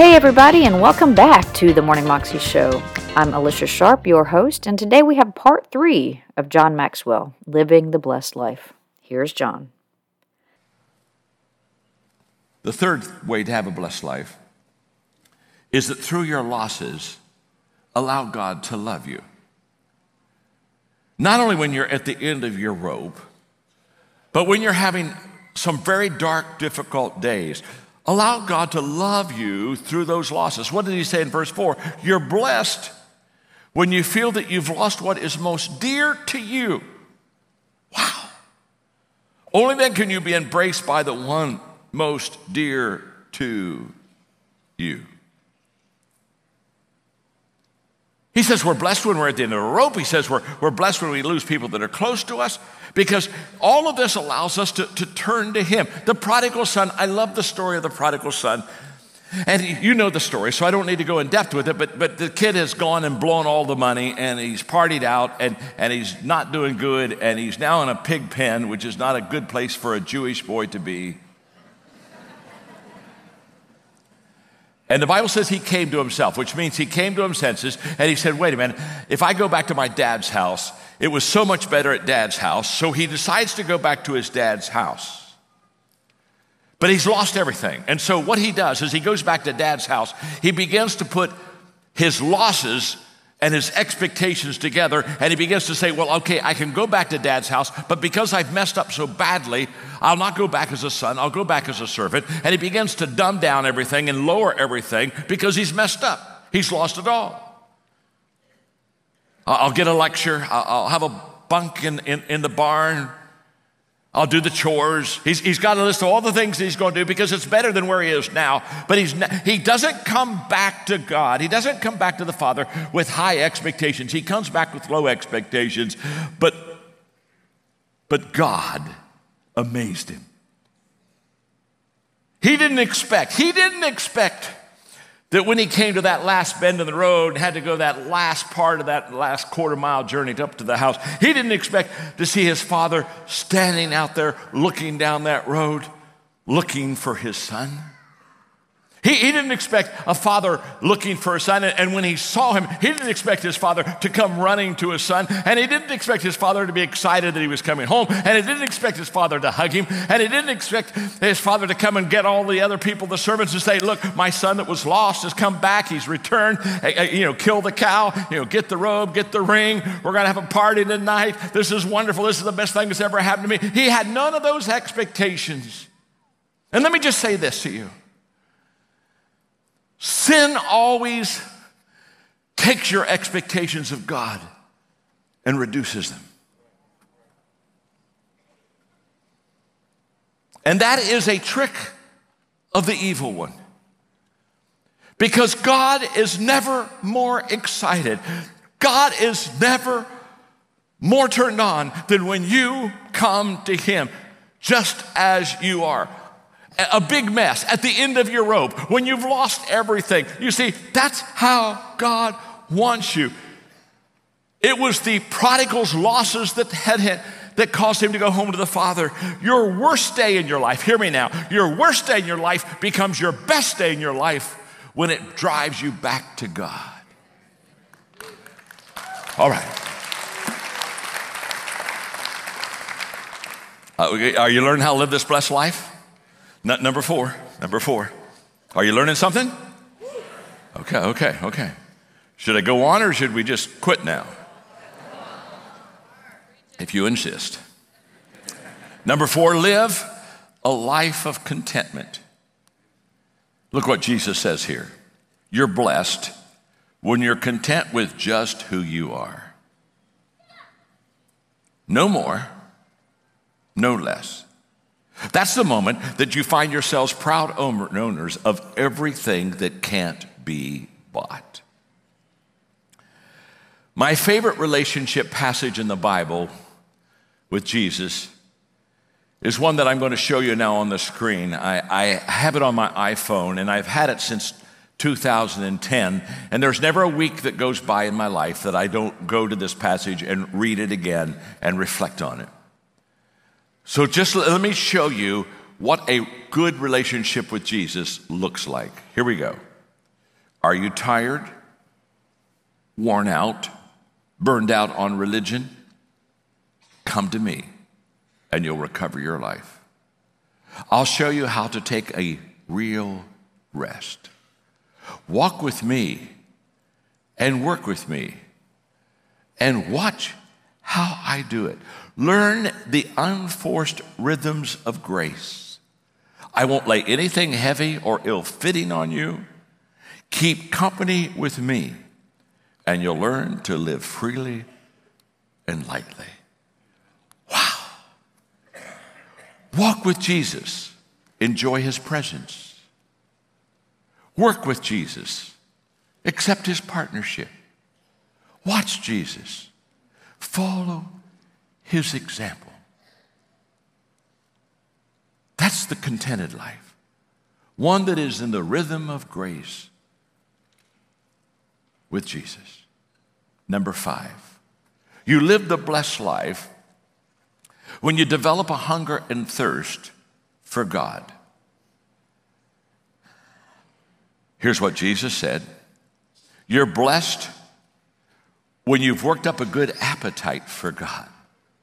Hey, everybody, and welcome back to the Morning Moxie Show. I'm Alicia Sharp, your host, and today we have part three of John Maxwell, Living the Blessed Life. Here's John. The third way to have a blessed life is that through your losses, allow God to love you. Not only when you're at the end of your rope, but when you're having some very dark, difficult days. Allow God to love you through those losses. What did he say in verse 4? You're blessed when you feel that you've lost what is most dear to you. Wow. Only then can you be embraced by the one most dear to you. He says we're blessed when we're at the end of a rope. He says we're, we're blessed when we lose people that are close to us because all of this allows us to, to turn to Him. The prodigal son, I love the story of the prodigal son. And you know the story, so I don't need to go in depth with it, but, but the kid has gone and blown all the money and he's partied out and, and he's not doing good and he's now in a pig pen, which is not a good place for a Jewish boy to be. And the Bible says he came to himself, which means he came to his senses and he said, Wait a minute, if I go back to my dad's house, it was so much better at dad's house. So he decides to go back to his dad's house. But he's lost everything. And so what he does is he goes back to dad's house, he begins to put his losses and his expectations together. And he begins to say, Well, okay, I can go back to dad's house, but because I've messed up so badly, I'll not go back as a son, I'll go back as a servant. And he begins to dumb down everything and lower everything because he's messed up. He's lost it all. I'll get a lecture, I'll have a bunk in, in, in the barn. I'll do the chores. He's, he's got a list of all the things he's going to do because it's better than where he is now. But he's, he doesn't come back to God. He doesn't come back to the Father with high expectations. He comes back with low expectations. But, but God amazed him. He didn't expect, he didn't expect that when he came to that last bend in the road, and had to go that last part of that last quarter mile journey up to the house, he didn't expect to see his father standing out there looking down that road, looking for his son. He, he didn't expect a father looking for a son, and when he saw him, he didn't expect his father to come running to his son, and he didn't expect his father to be excited that he was coming home, and he didn't expect his father to hug him, and he didn't expect his father to come and get all the other people, the servants, and say, Look, my son that was lost has come back, he's returned, you know, kill the cow, you know, get the robe, get the ring, we're gonna have a party tonight, this is wonderful, this is the best thing that's ever happened to me. He had none of those expectations. And let me just say this to you. Sin always takes your expectations of God and reduces them. And that is a trick of the evil one. Because God is never more excited. God is never more turned on than when you come to Him just as you are a big mess at the end of your rope, when you've lost everything. You see, that's how God wants you. It was the prodigal's losses that had hit, that caused him to go home to the Father. Your worst day in your life, hear me now, your worst day in your life becomes your best day in your life when it drives you back to God. All right. Uh, are you learning how to live this blessed life? Number four. Number four. Are you learning something? Okay, okay, okay. Should I go on or should we just quit now? If you insist. Number four, live a life of contentment. Look what Jesus says here. You're blessed when you're content with just who you are. No more, no less. That's the moment that you find yourselves proud owners of everything that can't be bought. My favorite relationship passage in the Bible with Jesus is one that I'm going to show you now on the screen. I, I, have it on my iPhone, and I've had it since 2010, and there's never a week that goes by in my life that I don't go to this passage and read it again and reflect on it. So just let me show you what a good relationship with Jesus looks like. Here we go. Are you tired, worn out, burned out on religion? Come to me and you'll recover your life. I'll show you how to take a real rest. Walk with me and work with me and watch how I do it. Learn the unforced rhythms of grace. I won't lay anything heavy or ill fitting on you. Keep company with me, and you'll learn to live freely and lightly. Wow. Walk with Jesus, enjoy his presence. Work with Jesus, accept his partnership. Watch Jesus, follow his example. That's the contented life, one that is in the rhythm of grace with Jesus. Number five, you live the blessed life when you develop a hunger and thirst for God. Here's what Jesus said You're blessed when you've worked up a good appetite for God.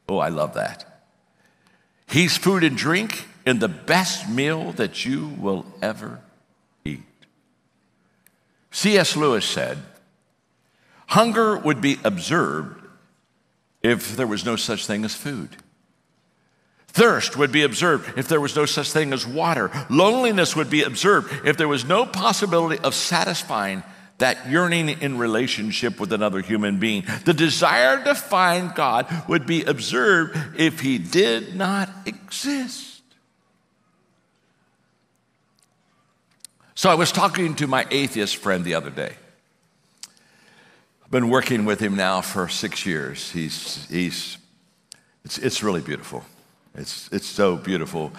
Oh, I love that. He's food and drink in the best meal that you will ever eat. C.S. Lewis said, Hunger would be observed if there was no such thing as food. Thirst would be observed if there was no such thing as water. Loneliness would be observed if there was no possibility of satisfying that yearning in relationship with another human being. The desire to find God would be observed if he did not exist. So I was talking to my atheist friend the other day. I've been working with him now for six years. He's, he's, it's, it's really beautiful. It's, it's so beautiful.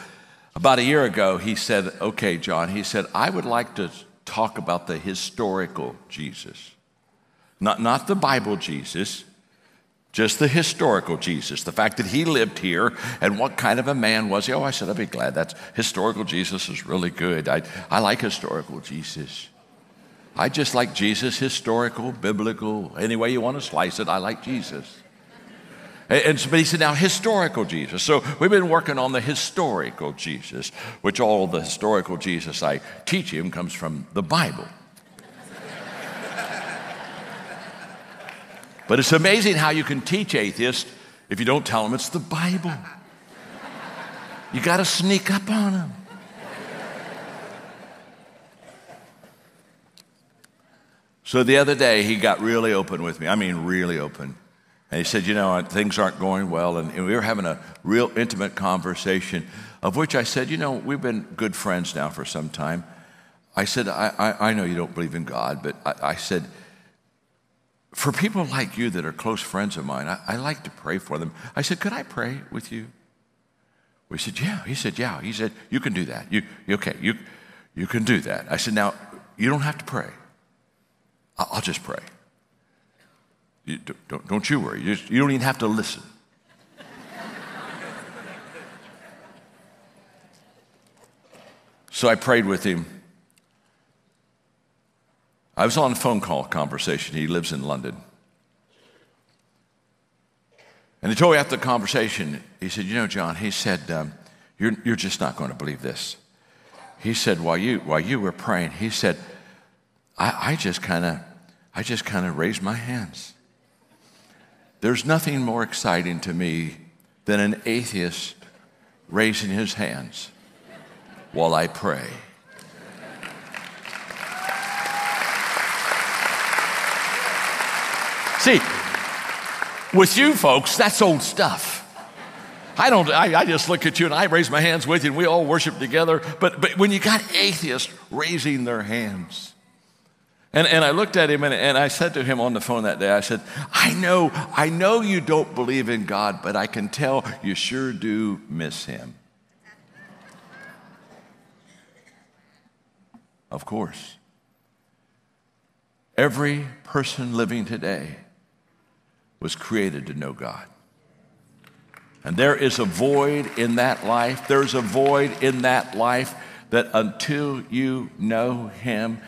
About a year ago, he said, Okay, John, he said, I would like to talk about the historical Jesus. Not, not the Bible Jesus, just the historical Jesus, the fact that he lived here and what kind of a man was he. Oh, I said, I'd be glad. That's historical Jesus is really good. I, I like historical Jesus. I just like Jesus, historical, biblical, any way you want to slice it, I like Jesus. And, but he said, now historical Jesus. So we've been working on the historical Jesus, which all the historical Jesus I teach him comes from the Bible. but it's amazing how you can teach atheists if you don't tell them it's the Bible. You got to sneak up on them. So the other day, he got really open with me. I mean, really open. And he said, You know, things aren't going well. And, we were having a real intimate conversation, of which I said, You know, we've been good friends now for some time. I said, I, I, I know you don't believe in God, but I, I, said, For people like you that are close friends of mine, I, I like to pray for them. I said, Could I pray with you? We said, Yeah. He said, Yeah. He said, You can do that. You, okay, you, you can do that. I said, Now, you don't have to pray. I'll just pray. You, don't, don't, you worry. You, just, you don't even have to listen. so I prayed with him. I was on a phone call conversation. He lives in London. And he told me after the conversation, he said, You know, John, he said, um, you're, you're just not going to believe this. He said, While you, while you were praying, he said, I, I just kind of I just kind of raised my hands. There's nothing more exciting to me than an atheist raising his hands while I pray. See, with you folks, that's old stuff. I don't, I, I, just look at you and I raise my hands with you and we all worship together. But, but when you got atheists raising their hands, and, and I looked at him and, and I said to him on the phone that day, I said, I know, I know you don't believe in God, but I can tell you sure do miss him. Of course. Every person living today was created to know God. And there is a void in that life. There's a void in that life that until you know Him,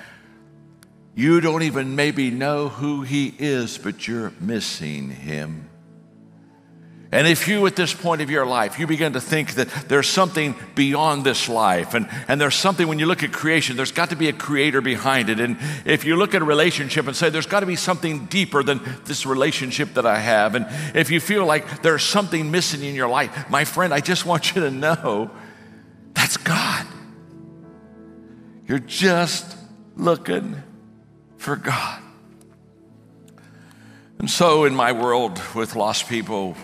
You don't even maybe know who He is, but you're missing Him. And if you, at this point of your life, you begin to think that there's something beyond this life, and, and there's something when you look at creation, there's got to be a creator behind it. And if you look at a relationship and say, there's got to be something deeper than this relationship that I have, and if you feel like there's something missing in your life, my friend, I just want you to know that's God. You're just looking for God. And so, in my world with lost people,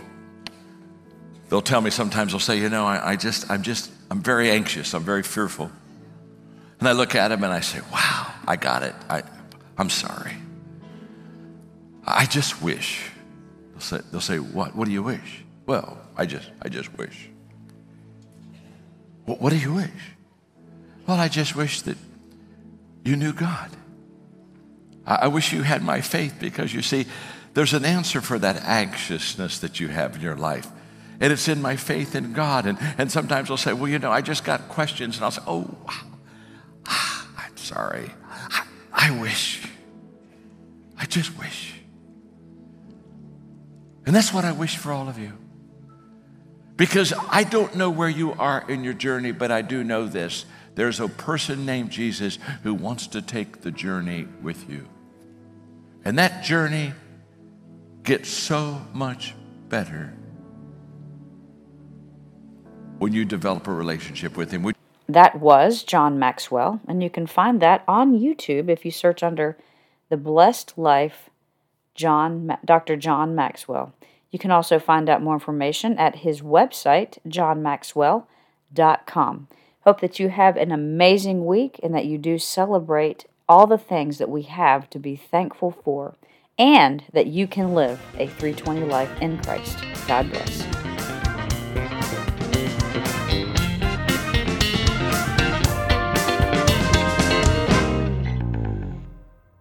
they'll tell me sometimes, they'll say, You know, I, I, just, I'm just, I'm very anxious, I'm very fearful. And I look at them and I say, Wow, I got it. I, I'm sorry. I just wish. They'll say, they'll say, What? What do you wish? Well, I just, I just wish. What, what do you wish? Well, I just wish that you knew God. I wish you had my faith because you see, there's an answer for that anxiousness that you have in your life. And it's in my faith in God. And, and sometimes I'll say, well, you know, I just got questions. And I'll say, oh, ah, I'm sorry. I, I wish. I just wish. And that's what I wish for all of you. Because I don't know where you are in your journey, but I do know this. There's a person named Jesus who wants to take the journey with you. And that journey gets so much better when you develop a relationship with him. That was John Maxwell, and you can find that on YouTube if you search under The Blessed Life John Dr. John Maxwell. You can also find out more information at his website, johnmaxwell.com. Hope that you have an amazing week and that you do celebrate all the things that we have to be thankful for and that you can live a 320 life in Christ. God bless.